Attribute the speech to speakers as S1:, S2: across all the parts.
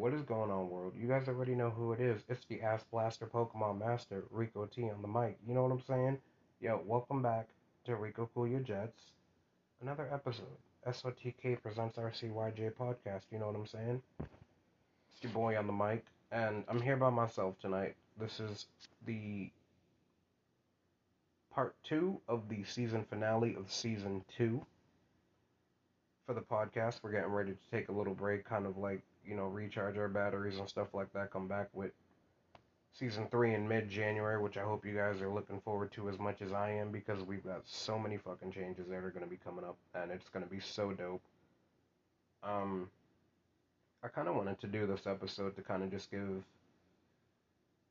S1: what is going on, world? You guys already know who it is. It's the Ass Blaster Pokemon Master, Rico T on the mic. You know what I'm saying? Yo, welcome back to Rico Cool Your Jets. Another episode. SOTK presents RCYJ podcast. You know what I'm saying? It's your boy on the mic, and I'm here by myself tonight. This is the part two of the season finale of season two for the podcast. We're getting ready to take a little break, kind of like, you know, recharge our batteries and stuff like that. Come back with season three in mid January, which I hope you guys are looking forward to as much as I am because we've got so many fucking changes that are going to be coming up and it's going to be so dope. Um, I kind of wanted to do this episode to kind of just give,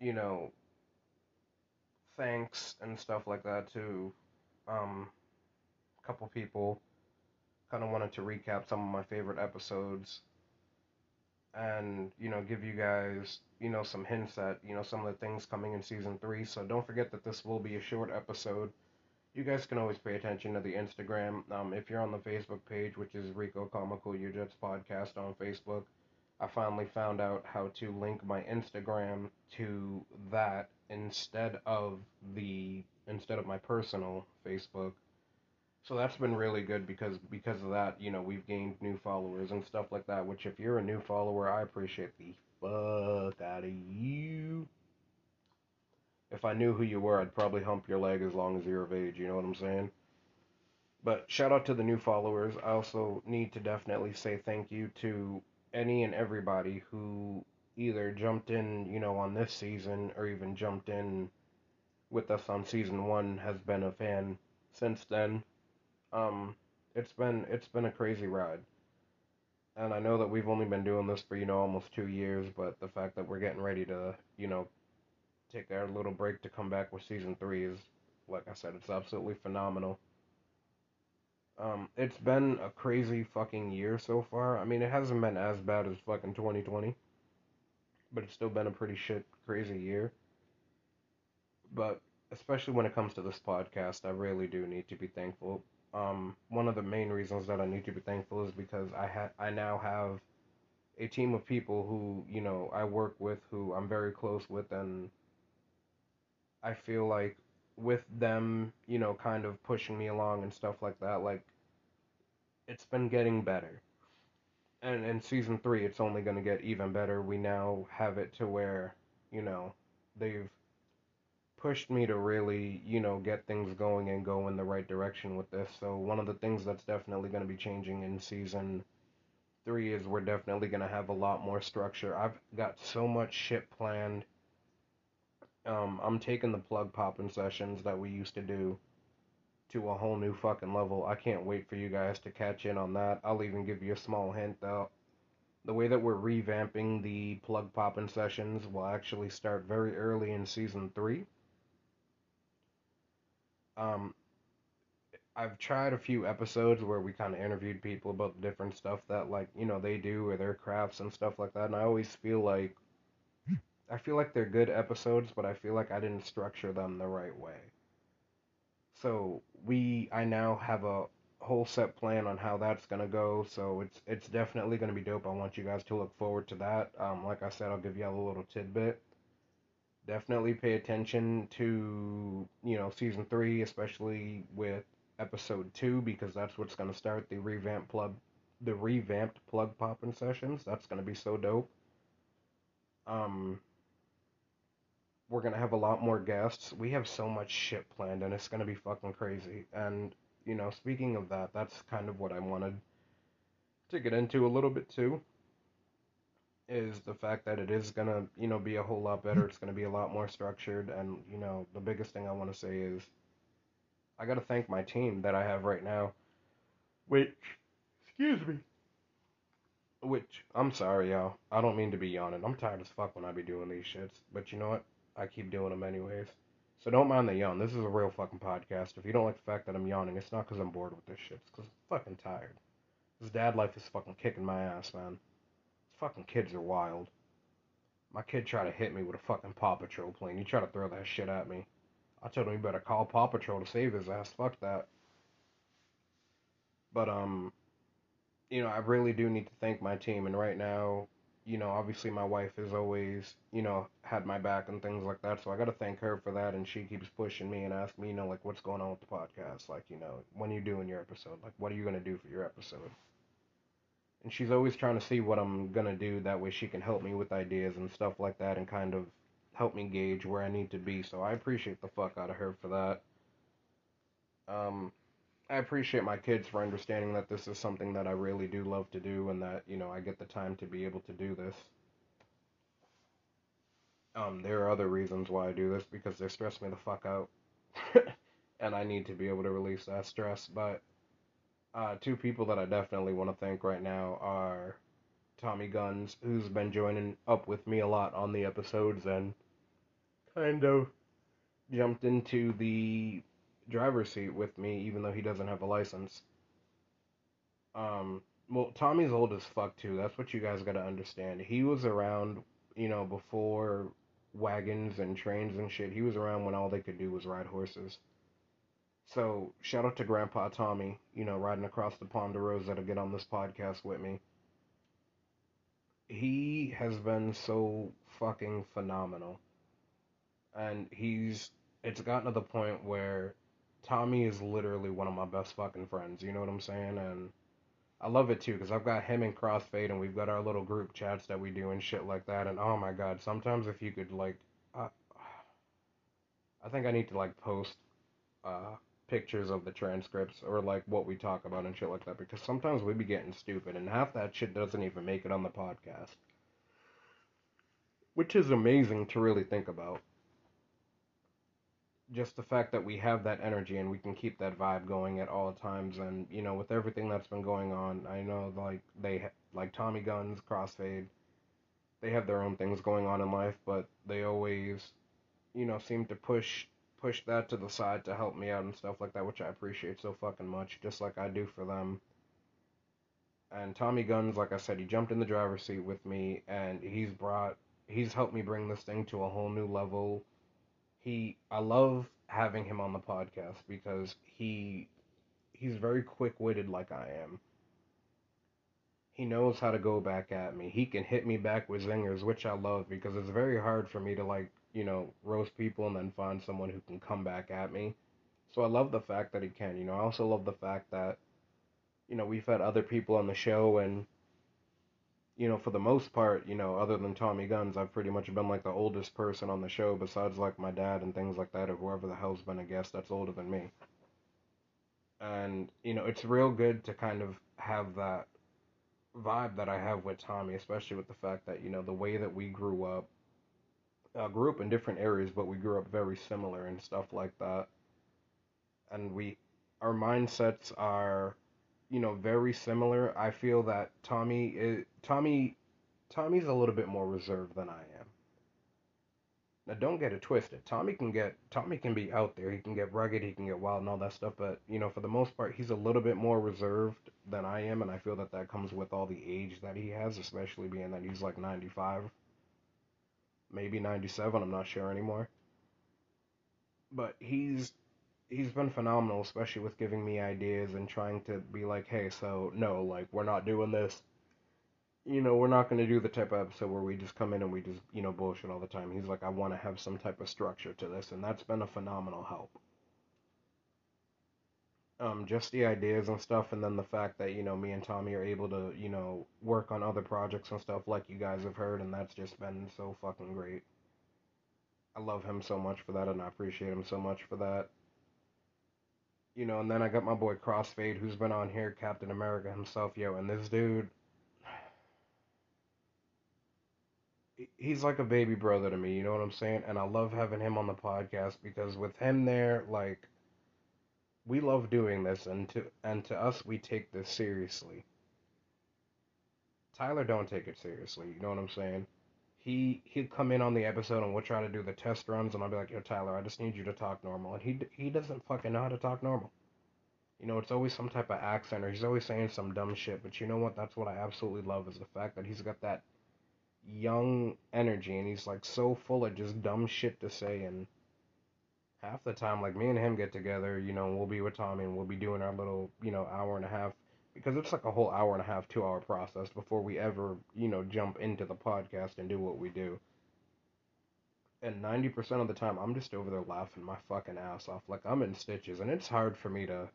S1: you know, thanks and stuff like that to um, a couple people kind of wanted to recap some of my favorite episodes and you know give you guys you know some hints at you know some of the things coming in season three. So don't forget that this will be a short episode. You guys can always pay attention to the instagram. Um, if you're on the facebook page which is rico comical your jets podcast on facebook i finally found out how to link my instagram to that instead of the instead of my personal facebook so that's been really good because because of that, you know, we've gained new followers and stuff like that. Which, if you're a new follower, I appreciate the fuck out of you. If I knew who you were, I'd probably hump your leg as long as you're of age. You know what I'm saying? But shout out to the new followers. I also need to definitely say thank you to any and everybody who either jumped in, you know, on this season or even jumped in with us on season one, has been a fan since then. Um, it's been it's been a crazy ride, and I know that we've only been doing this for you know almost two years, but the fact that we're getting ready to you know take our little break to come back with season three is, like I said, it's absolutely phenomenal. Um, it's been a crazy fucking year so far. I mean, it hasn't been as bad as fucking 2020, but it's still been a pretty shit crazy year. But especially when it comes to this podcast, I really do need to be thankful um, one of the main reasons that I need to be thankful is because I ha- I now have a team of people who you know I work with, who I'm very close with, and I feel like with them, you know, kind of pushing me along and stuff like that, like it's been getting better. And in season three, it's only going to get even better. We now have it to where, you know, they've pushed me to really, you know, get things going and go in the right direction with this. So one of the things that's definitely going to be changing in season three is we're definitely going to have a lot more structure. I've got so much shit planned. Um, I'm taking the plug popping sessions that we used to do to a whole new fucking level. I can't wait for you guys to catch in on that. I'll even give you a small hint though. The way that we're revamping the plug popping sessions will actually start very early in season three um, I've tried a few episodes where we kind of interviewed people about the different stuff that like you know they do or their crafts and stuff like that, and I always feel like I feel like they're good episodes, but I feel like I didn't structure them the right way. So we I now have a whole set plan on how that's gonna go. So it's it's definitely gonna be dope. I want you guys to look forward to that. Um, like I said, I'll give you all a little tidbit definitely pay attention to you know season three, especially with episode two, because that's what's going to start the revamped plug, the revamped plug popping sessions. That's going to be so dope. Um, we're gonna have a lot more guests. We have so much shit planned, and it's gonna be fucking crazy. And you know, speaking of that, that's kind of what I wanted to get into a little bit too is the fact that it is gonna, you know, be a whole lot better. It's gonna be a lot more structured, and you know, the biggest thing I want to say is, I gotta thank my team that I have right now. Which, excuse me. Which I'm sorry, y'all. I don't mean to be yawning. I'm tired as fuck when I be doing these shits. But you know what? I keep doing them anyways. So don't mind the yawn. This is a real fucking podcast. If you don't like the fact that I'm yawning, it's not because I'm bored with this shit. It's because I'm fucking tired. This dad life is fucking kicking my ass, man. Fucking kids are wild. My kid tried to hit me with a fucking Paw Patrol plane. He tried to throw that shit at me. I told him he better call Paw Patrol to save his ass. Fuck that. But, um, you know, I really do need to thank my team. And right now, you know, obviously my wife has always, you know, had my back and things like that. So I got to thank her for that. And she keeps pushing me and asking me, you know, like, what's going on with the podcast? Like, you know, when you doing your episode? Like, what are you going to do for your episode? And she's always trying to see what I'm to do. That way she can help me with ideas and stuff like that and kind of help me gauge where I need to be. So I appreciate the fuck out of her for that. Um, I appreciate my kids for understanding that this is something that I really do love to do and that, you know, I get the time to be able to do this. Um, there are other reasons why I do this because they stress me the fuck out. and I need to be able to release that stress. But uh, two people that I definitely want to thank right now are Tommy Guns, who's been joining up with me a lot on the episodes and kind of jumped into the driver's seat with me, even though he doesn't have a license. Um, well, Tommy's old as fuck too. That's what you guys gotta understand. He was around, you know, before wagons and trains and shit. He was around when all they could do was ride horses. So shout out to Grandpa Tommy, you know, riding across the Ponderosa to get on this podcast with me. He has been so fucking phenomenal. And he's it's gotten to the point where Tommy is literally one of my best fucking friends. You know what I'm saying? And I love it too because I've got him in Crossfade and we've got our little group chats that we do and shit like that. And oh my god, sometimes if you could like, uh, I think I need to like post uh, pictures of the transcripts or like what we talk about and shit like that because sometimes we be getting stupid and half that shit doesn't even make it on the podcast, which is amazing to really think about. Just the fact that we have that energy and we can keep that vibe going at all times and you know with everything that's been going on i know like they like tommy guns crossfade they have their own things going on in life but they always you know seem to push push that to the side to help me out and stuff like that which i appreciate so fucking much just like i do for them and tommy guns like i said he jumped in the driver's seat with me and he's brought he's helped me bring this thing to a whole new level he I love having him on the podcast because he he's very quick-witted like I am. He knows how to go back at me. He can hit me back with zingers, which I love because it's very hard for me to like, you know, roast people and then find someone who can come back at me. So I love the fact that he can. You know, I also love the fact that you know, we've had other people on the show and you know, for the most part, you know, other than Tommy Guns, I've pretty much been like the oldest person on the show, besides like my dad and things like that, or whoever the hell's been a guest that's older than me. And, you know, it's real good to kind of have that vibe that I have with Tommy, especially with the fact that, you know, the way that we grew up, uh, grew up in different areas, but we grew up very similar and stuff like that. And we, our mindsets are you know, very similar. I feel that Tommy is Tommy Tommy's a little bit more reserved than I am. Now don't get it twisted. Tommy can get Tommy can be out there. He can get rugged, he can get wild and all that stuff, but you know, for the most part, he's a little bit more reserved than I am and I feel that that comes with all the age that he has, especially being that he's like 95, maybe 97, I'm not sure anymore. But he's he's been phenomenal, especially with giving me ideas and trying to be like, hey, so no, like we're not doing this. You know, we're not going to do the type of episode where we just come in and we just, you know, bullshit all the time. He's like, I want to have some type of structure to this, and that's been a phenomenal help. Um, just the ideas and stuff, and then the fact that, you know, me and Tommy are able to, you know, work on other projects and stuff like you guys have heard, and that's just been so fucking great. I love him so much for that, and I appreciate him so much for that you know, and then I got my boy Crossfade, who's been on here, Captain America himself, yo, and this dude, he's like a baby brother to me, you know what I'm saying? And I love having him on the podcast because with him there, like, we love doing this, and to and to us, we take this seriously. Tyler don't take it seriously, you know what I'm saying? he he'd come in on the episode and we'll try to do the test runs and I'll be like, yo Tyler, I just need you to talk normal, and he he doesn't fucking know how to talk normal. You know, it's always some type of accent or he's always saying some dumb shit. But you know what? That's what I absolutely love is the fact that he's got that young energy and he's like so full of just dumb shit to say and half the time like me and him get together you know we'll be with tommy and we'll be doing our little you know hour and a half because it's like a whole hour and a half, two hour process before we ever, you know, jump into the podcast and do what we do. And 90% of the time, I'm just over there laughing my fucking ass off. Like, I'm in stitches, and it's hard for me to,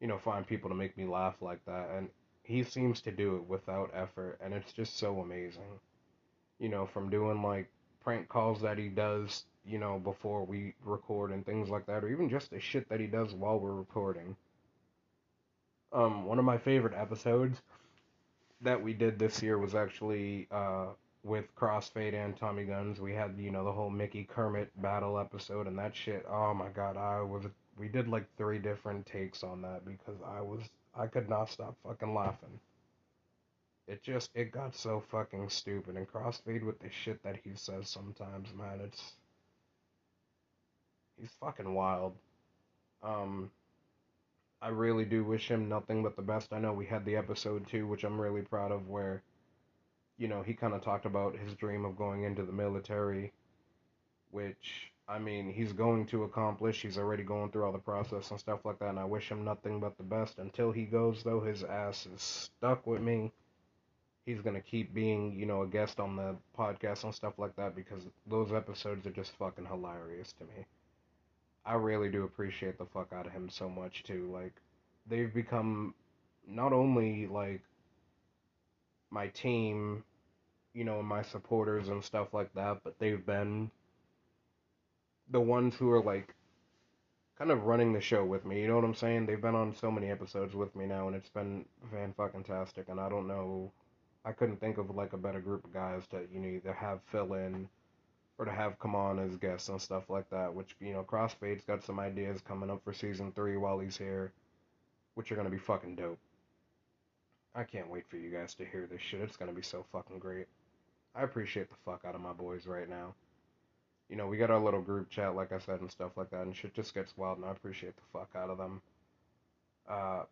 S1: you know, find people to make me laugh like that. And he seems to do it without effort, and it's just so amazing. You know, from doing like prank calls that he does, you know, before we record and things like that, or even just the shit that he does while we're recording um, one of my favorite episodes that we did this year was actually uh, with Crossfade and Tommy Guns. We had you know the whole Mickey Kermit battle episode and that shit. Oh my god, I was we did like three different takes on that because I was I could not stop fucking laughing. It just it got so fucking stupid and Crossfade with the shit that he says sometimes, man. It's he's fucking wild. Um, I really do wish him nothing but the best. I know we had the episode too, which I'm really proud of, where, you know, he kind of talked about his dream of going into the military, which, I mean, he's going to accomplish. He's already going through all the process and stuff like that, and I wish him nothing but the best. Until he goes, though, his ass is stuck with me. He's to keep being, you know, a guest on the podcast and stuff like that because those episodes are just fucking hilarious to me. I really do appreciate the fuck out of him so much too. Like they've become not only like my team, you know, my supporters and stuff like that, but they've been the ones who are like kind of running the show with me. You know what I'm saying? They've been on so many episodes with me now, and it's been fan fucking tastic. And I don't know, I couldn't think of like a better group of guys to you know either have fill in or to have come on as guests and stuff like that. Which you know, Crossfade's got some ideas coming up for season three while he's here, which are gonna be fucking dope. I can't wait for you guys to hear this shit. It's gonna be so fucking great. I appreciate the fuck out of my boys right now. You know, we got our little group chat, like I said, and stuff like that, and shit just gets wild, and I appreciate the fuck out of them. Uh,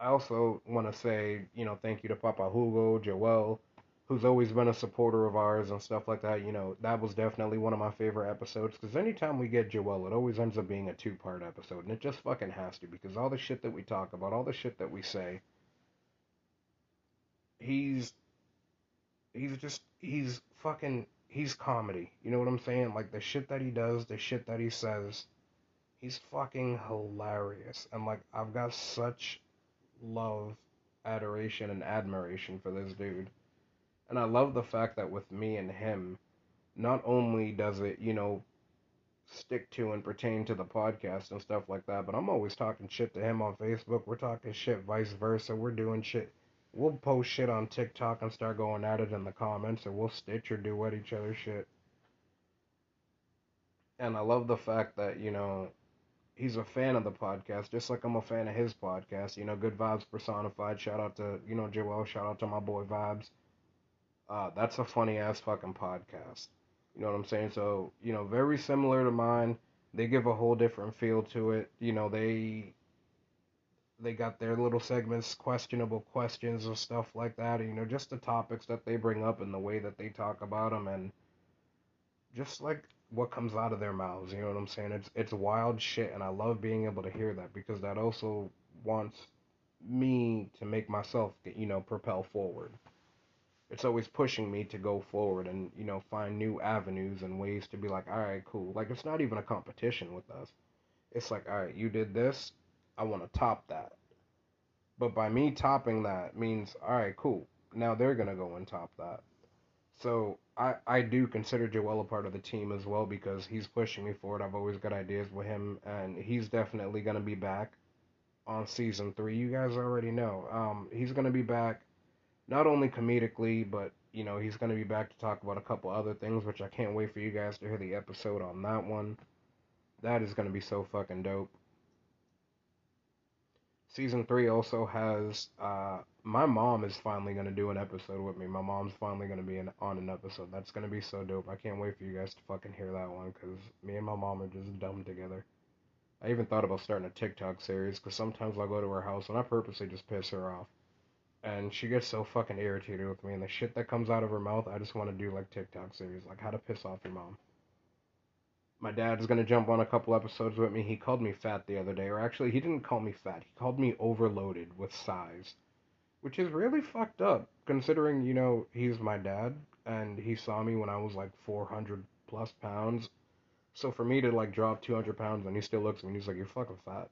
S1: I also want to say, you know, thank you to Papa Hugo, Joel, who's always been a supporter of ours and stuff like that, you know, that was definitely one of my favorite episodes because anytime we get Joel, it always ends up being a two part episode, and it just fucking has to because all the shit that we talk about, all the shit that we say, he's he's just he's fucking he's comedy. You know what I'm saying? Like the shit that he does, the shit that he says, he's fucking hilarious. And like I've got such love, adoration, and admiration for this dude and I love the fact that with me and him, not only does it, you know, stick to and pertain to the podcast and stuff like that, but I'm always talking shit to him on Facebook. We're talking shit vice versa. We're doing shit. We'll post shit on TikTok and start going at it in the comments, or we'll stitch or duet each other shit. And I love the fact that, you know, he's a fan of the podcast, just like I'm a fan of his podcast. You know, Good Vibes Personified. Shout out to, you know, Joel. Shout out to my boy Vibes uh, that's a funny ass fucking podcast. You know what I'm saying? So, you know, very similar to mine. They give a whole different feel to it. You know, they they got their little segments, questionable questions and stuff like that. You know, just the topics that they bring up and the way that they talk about them, and just like what comes out of their mouths. You know what I'm saying? It's it's wild shit, and I love being able to hear that because that also wants me to make myself, you know, propel forward. It's always pushing me to go forward and you know find new avenues and ways to be like all right cool. Like it's not even a competition with us. It's like all right you did this. I want to top that. But by me topping that means all right cool. Now they're gonna go and top that so i i do consider joel a part of the team as well because he's pushing me forward i've always got ideas with him and he's definitely gonna be back on season three you guys already know um he's gonna be back not only comedically, but you know, he's going to be back to talk about a couple other things, which I can't wait for you guys to hear the episode on that one. That is going to be so fucking dope. Season 3 also has, uh, my mom is finally to do an episode with me. My mom's finally to be in, on an episode. That's to be so dope. I can't wait for you guys to fucking hear that one, because me and my mom are just dumb together. I even thought about starting a TikTok series, because sometimes I'll go to her house and I purposely just piss her off and she gets so fucking irritated with me and the shit that comes out of her mouth. I just want to do like TikTok series, like how to piss off your mom. My dad's gonna jump on a couple episodes with me. He called me fat the other day, or actually, he didn't call me fat. He called me overloaded with size, which is really fucked up considering you know he's my dad and he saw me when I was like 400 plus pounds. So for me to like drop 200 pounds and he still looks at me and he's like, "You're fucking fat."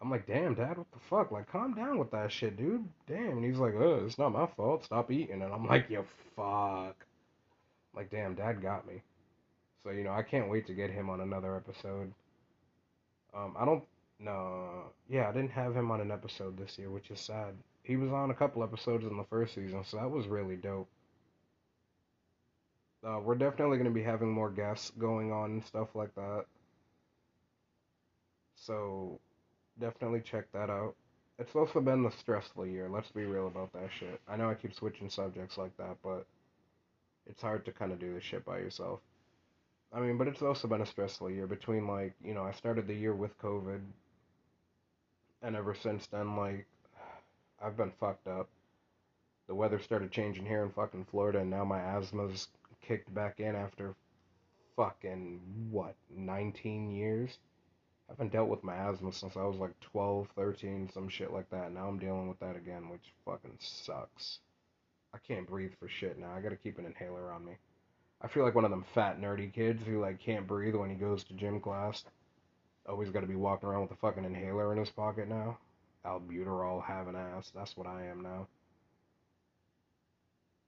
S1: I'm like, "Damn, dad, what the fuck? Like, calm down with that shit, dude. Damn." And he's like, "Uh, it's not my fault. Stop eating." And I'm like, "You fuck." Like, damn, dad got me. So you know, I can't wait to get him on another episode. Um, I don't. No, yeah, I didn't have him on an episode this year, which is sad. He was on a couple episodes in the first season, so that was really dope. Uh, we're definitely going to be having more guests going on and stuff like that. So definitely check that out. It's also been the stressful year. Let's be real about that shit. I know I keep switching subjects like that, but it's hard to kind of do this shit by yourself. I mean, but it's also been a stressful year between like, you know, I started the year with COVID and ever since then like I've been fucked up. The weather started changing here in fucking Florida and now my asthma's kicked back in after fucking what, 19 years? I haven't dealt with my asthma since I was like 12, 13, some shit like that. Now I'm dealing with that again, which fucking sucks. I can't breathe for shit now. I gotta keep an inhaler on me. I feel like one of them fat nerdy kids who like can't breathe when he goes to gym class. Always got to be walking around with a fucking inhaler in his pocket now. Albuterol having ass. That's what I am now.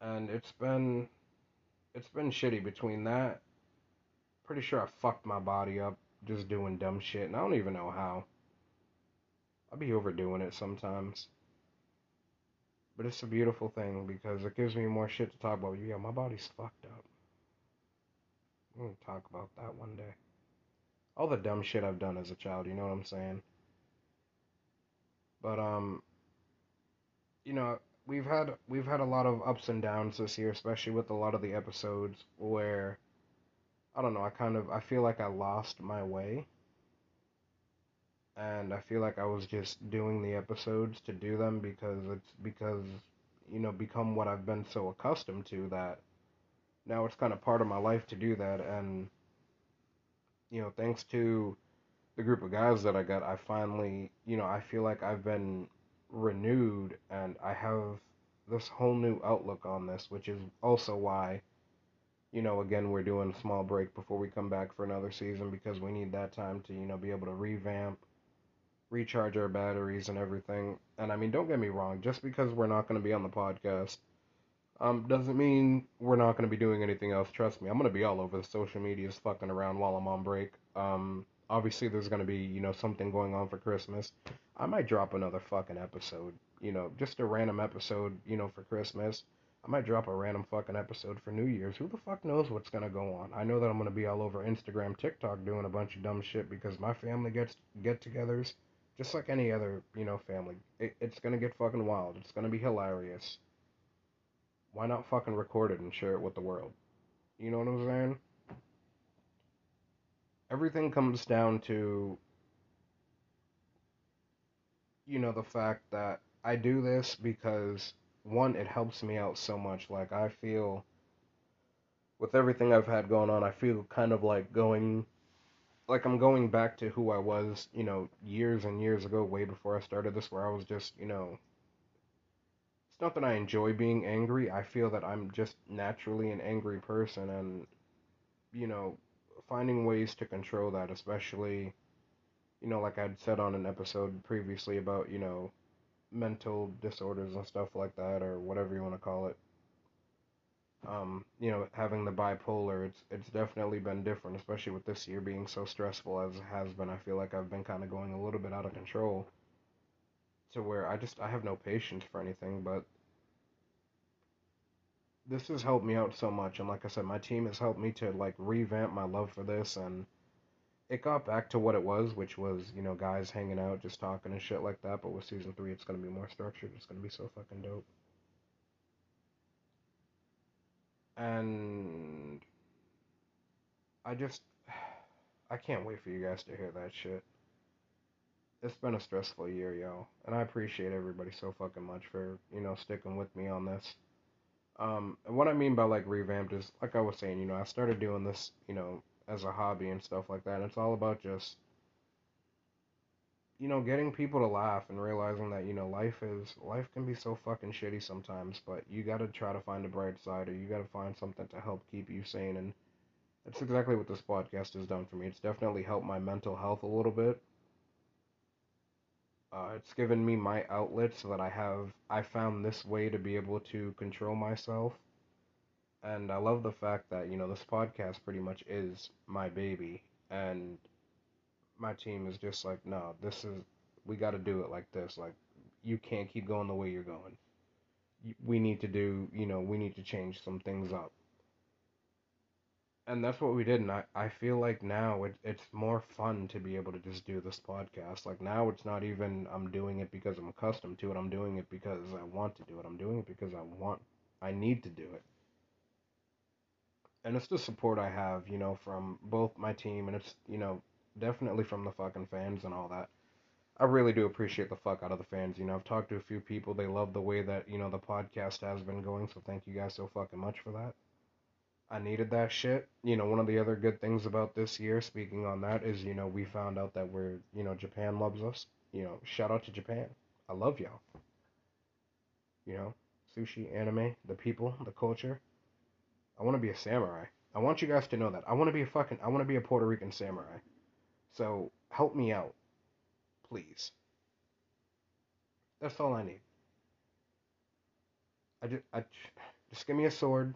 S1: And it's been it's been shitty between that. Pretty sure I fucked my body up just doing dumb shit, and I don't even know how. I'll be overdoing it sometimes. But it's a beautiful thing because it gives me more shit to talk about. Yeah, my body's fucked up. Talk about that one day. All the dumb shit I've done as a child, you know what I'm saying? But um you know, we've had we've had a lot of ups and downs this year, especially with a lot of the episodes where I don't know, I kind of I feel like I lost my way. And I feel like I was just doing the episodes to do them because it's because you know, become what I've been so accustomed to that now it's kind of part of my life to do that and you know thanks to the group of guys that i got i finally you know i feel like i've been renewed and i have this whole new outlook on this which is also why you know again we're doing a small break before we come back for another season because we need that time to you know be able to revamp recharge our batteries and everything. And i mean don't get me wrong just because we're not going to be on the podcast um, doesn't mean we're not going to be doing anything else. Trust me, I'm going to be all over the social medias fucking around while I'm on break. Um, obviously, there's going to be, you know, something going on for Christmas. I might drop another fucking episode, you know, just a random episode, you know, for Christmas. I might drop a random fucking episode for New Year's. Who the fuck knows what's going to go on? I know that I'm going to be all over Instagram, TikTok doing a bunch of dumb shit because my family gets get-togethers just like any other, you know, family. It, it's going to get fucking wild. It's going to be hilarious why not fucking record it and share it with the world? You know what I'm saying? Everything comes down to, you know, the fact that I do this because, one, it helps me out so much. Like, I feel, with everything I've had going on, I feel kind of like going, like I'm going back to who I was, you know, years and years ago, way before I started this, where I was just, you know, not that I enjoy being angry. I feel that I'm just naturally an angry person, and you know, finding ways to control that, especially, you know, like I'd said on an episode previously about you know, mental disorders and stuff like that, or whatever you want to call it. Um, you know, having the bipolar, it's it's definitely been different, especially with this year being so stressful as it has been. I feel like I've been kind of going a little bit out of control to where I just I have no patience for anything, but this has helped me out so much and like I said my team has helped me to like revamp my love for this and it got back to what it was, which was, you know, guys hanging out, just talking and shit like that, but with season 3 it's to be more structured. It's to be so fucking dope. And I just I can't wait for you guys to hear that shit it's been a stressful year, yo, and I appreciate everybody so fucking much for you know sticking with me on this. Um, and what I mean by like revamped is like I was saying, you know, I started doing this, you know, as a hobby and stuff like that. And it's all about just you know, getting people to laugh and realizing that, you know, life is life can be so fucking shitty sometimes, but you got to try to find a bright side or you got to find something to help keep you sane and that's exactly what this podcast has done for me. It's definitely helped my mental health a little bit. Uh, it's given me my outlet so that I have I found this way to be able to control myself. And I love the fact that, you know, this podcast pretty much is my baby and my team is just like, no, this is we got to do it like this. Like you can't keep going the way you're going. We need to do, you know, we need to change some things up. And that's what we did. And I, I feel like now it, it's more fun to be able to just do this podcast. Like now it's not even I'm doing it because I'm accustomed to it. I'm doing it because I want to do it. I'm doing it because I want, I need to do it. And it's the support I have, you know, from both my team and it's, you know, definitely from the fucking fans and all that. I really do appreciate the fuck out of the fans. You know, I've talked to a few people. They love the way that, you know, the podcast has been going. So thank you guys so fucking much for that. I needed that shit. You know, one of the other good things about this year, speaking on that, is, you know, we found out that we're, you know, Japan loves us. You know, shout out to Japan. I love y'all. You know, sushi, anime, the people, the culture. I want to be a samurai. I want you guys to know that. I want to be a fucking, I want to be a Puerto Rican samurai. So help me out, please. That's all I need. I just, I just give me a sword,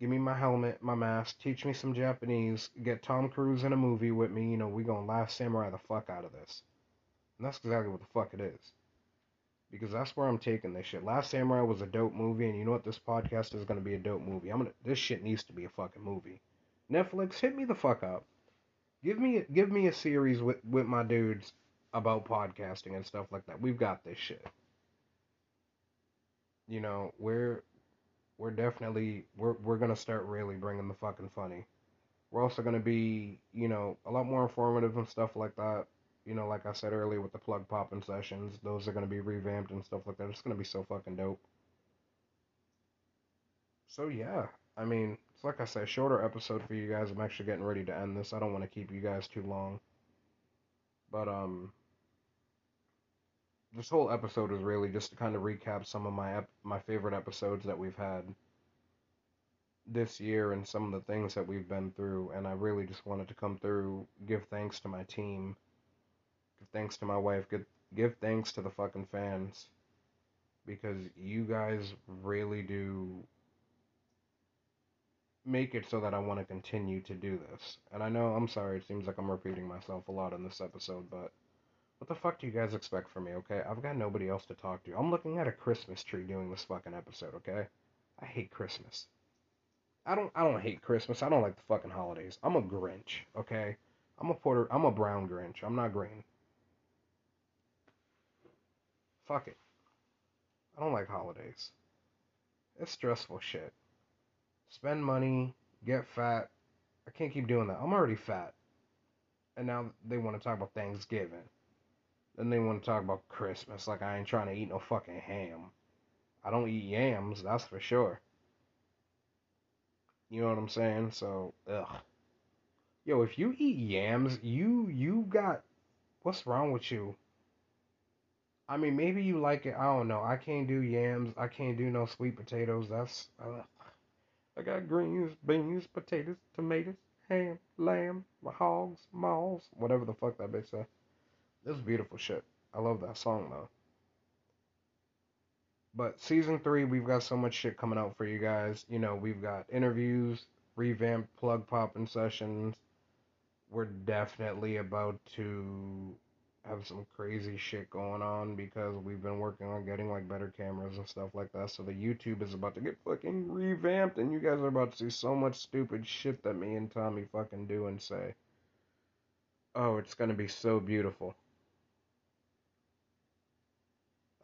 S1: give me my helmet, my mask, teach me some Japanese, get Tom Cruise in a movie with me. You know, we gonna last samurai the fuck out of this. And that's exactly what the fuck it is. Because that's where I'm taking this shit. Last Samurai was a dope movie, and you know what? This podcast is gonna be a dope movie. I'm gonna. This shit needs to be a fucking movie. Netflix, hit me the fuck up. Give me give me a series with with my dudes about podcasting and stuff like that. We've got this shit. You know, we're we're definitely we're we're gonna start really bringing the fucking funny. We're also gonna be you know a lot more informative and stuff like that. You know, like I said earlier with the plug popping sessions, those are gonna be revamped and stuff like that. It's gonna be so fucking dope. So yeah, I mean, it's like I said, shorter episode for you guys. I'm actually getting ready to end this. I don't want to keep you guys too long. But um this whole episode is really just to kind of recap some of my ep- my favorite episodes that we've had this year and some of the things that we've been through and I really just wanted to come through give thanks to my team give thanks to my wife give give thanks to the fucking fans because you guys really do make it so that I want to continue to do this. And I know, I'm sorry, it seems like I'm repeating myself a lot in this episode, but what the fuck do you guys expect from me, okay? I've got nobody else to talk to. I'm looking at a Christmas tree doing this fucking episode, okay? I hate Christmas. I don't I don't hate Christmas. I don't like the fucking holidays. I'm a Grinch, okay? I'm a Puerto I'm a brown Grinch. I'm not green. Fuck it. I don't like holidays. It's stressful shit spend money, get fat. I can't keep doing that. I'm already fat. And now they want to talk about Thanksgiving. Then they want to talk about Christmas like I ain't trying to eat no fucking ham. I don't eat yams, that's for sure. You know what I'm saying? So, ugh. Yo, if you eat yams, you you got what's wrong with you? I mean, maybe you like it. I don't know. I can't do yams. I can't do no sweet potatoes. That's I got greens, beans, potatoes, tomatoes, ham, lamb, hogs, malls, whatever the fuck that bitch said. This is beautiful shit. I love that song though. But season three, we've got so much shit coming out for you guys. You know, we've got interviews, revamped plug popping sessions. We're definitely about to have some crazy shit going on because we've been working on getting like better cameras and stuff like that. So the YouTube is about to get fucking revamped, and you guys are about to see so much stupid shit that me and Tommy fucking do and say. Oh, it's gonna be so beautiful.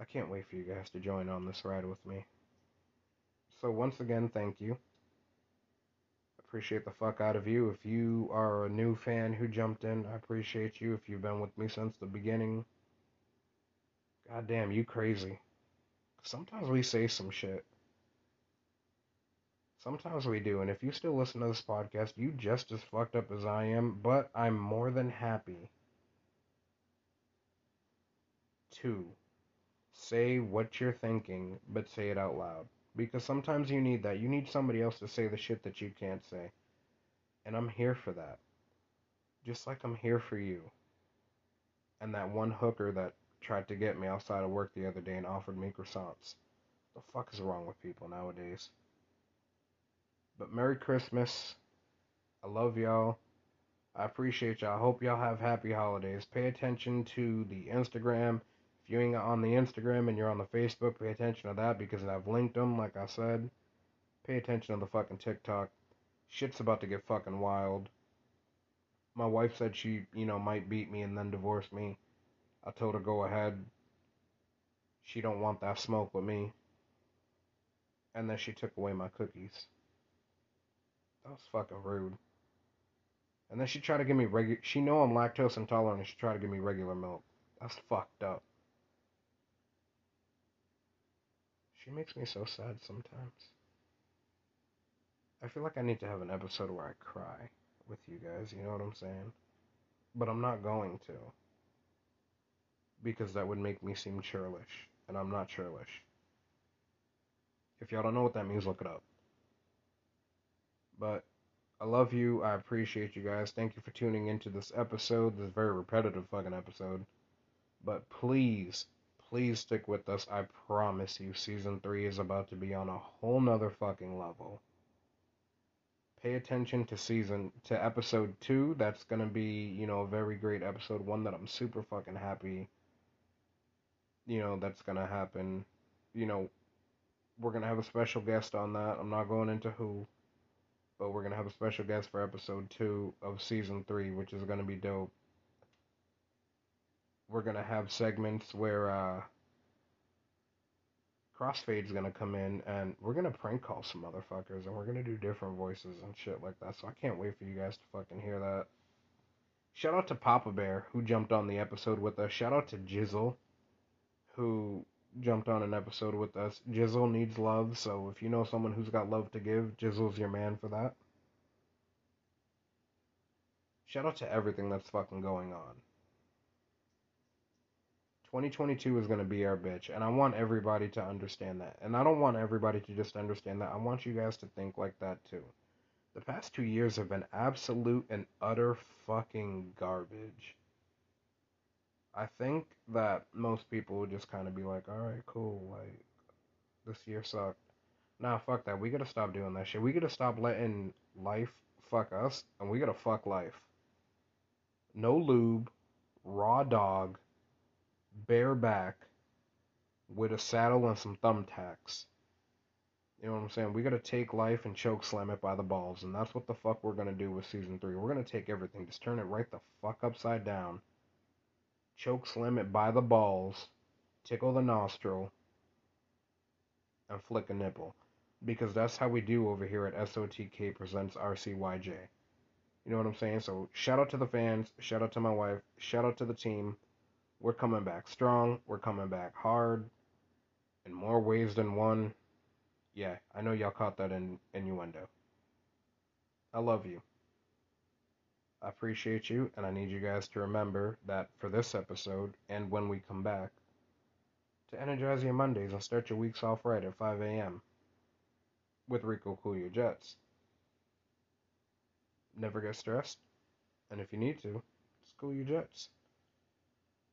S1: I can't wait for you guys to join on this ride with me. So once again, thank you appreciate the fuck out of you. If you are a new fan who jumped in, I appreciate you. If you've been with me since the beginning, god damn, you crazy. Sometimes we say some shit. Sometimes we do, and if you still listen to this podcast, you just as fucked up as I am, but I'm more than happy to say what you're thinking, but say it out loud. Because sometimes you need that. You need somebody else to say the shit that you can't say. And I'm here for that. Just like I'm here for you. And that one hooker that tried to get me outside of work the other day and offered me croissants. The fuck is wrong with people nowadays? But Merry Christmas. I love y'all. I appreciate y'all. I hope y'all have happy holidays. Pay attention to the Instagram. If you on the Instagram and you're on the Facebook, pay attention to that because I've linked them, like I said. Pay attention to the fucking TikTok. Shit's about to get fucking wild. My wife said she, you know, might beat me and then divorce me. I told her go ahead. She don't want that smoke with me. And then she took away my cookies. That was fucking rude. And then she tried to give me regular. She know I'm lactose intolerant, and she tried to give me regular milk. That's fucked up. She makes me so sad sometimes. I feel like I need to have an episode where I cry with you guys. You know what I'm saying? But I'm not going to. Because that would make me seem churlish. And I'm not churlish. If y'all don't know what that means, look it up. But I love you. I appreciate you guys. Thank you for tuning into this episode, this very repetitive fucking episode. But please, please stick with us. I promise you, season three is about to be on a whole nother fucking level. Pay attention to season to episode two. That's gonna be, you know, a very great episode. One that I'm super fucking happy. You know, that's gonna happen. You know, we're gonna have a special guest on that. I'm not going into who but we're gonna have a special guest for episode two of season three, which is gonna be dope. We're gonna have segments where uh, Crossfade's gonna come in and we're gonna prank call some motherfuckers and we're gonna do different voices and shit like that. So I can't wait for you guys to fucking hear that. Shout out to Papa Bear who jumped on the episode with us. Shout out to Jizzle who jumped on an episode with us. Jizzle needs love, so if you know someone who's got love to give, Jizzle's your man for that. Shout out to everything that's fucking going on. 2022 is going to be our bitch, and I want everybody to understand that. And I don't want everybody to just understand that. I want you guys to think like that too. The past two years have been absolute and utter fucking garbage. I think that most people would just kind of be like, all right, cool, like, this year sucked. Nah, fuck that. We gotta stop doing that shit. We gotta stop letting life fuck us, and we gotta fuck life. No lube, raw dog, bareback, with a saddle and some thumbtacks. You know what I'm saying? We gotta take life and choke slam it by the balls, and that's what the fuck we're gonna do with season three. We're gonna take everything, just turn it right the fuck upside down choke slam it by the balls, tickle the nostril, and flick a nipple. Because that's how we do over here at SOTK Presents RCYJ. You know what I'm saying? So shout out to the fans, shout out to my wife, shout out to the team. We're coming back strong, we're coming back hard, in more ways than one. Yeah, I know y'all caught that in innuendo. I love you. I appreciate you, and I need you guys to remember that for this episode and when we come back, to energize your Mondays and start your weeks off right at 5 a.m. with Rico Cool Your Jets. Never get stressed, and if you need to, just cool your jets.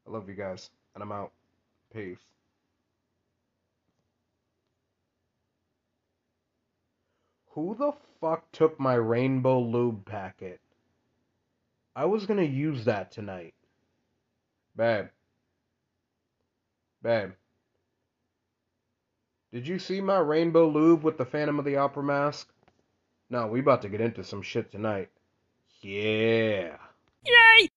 S1: I love you guys, and I'm out. Peace. Who the fuck took my rainbow lube packet? I was gonna use that tonight. Babe. Babe. Did you see my rainbow lube with the Phantom of the Opera mask? No, we about to get into some shit tonight. Yeah.
S2: Yay!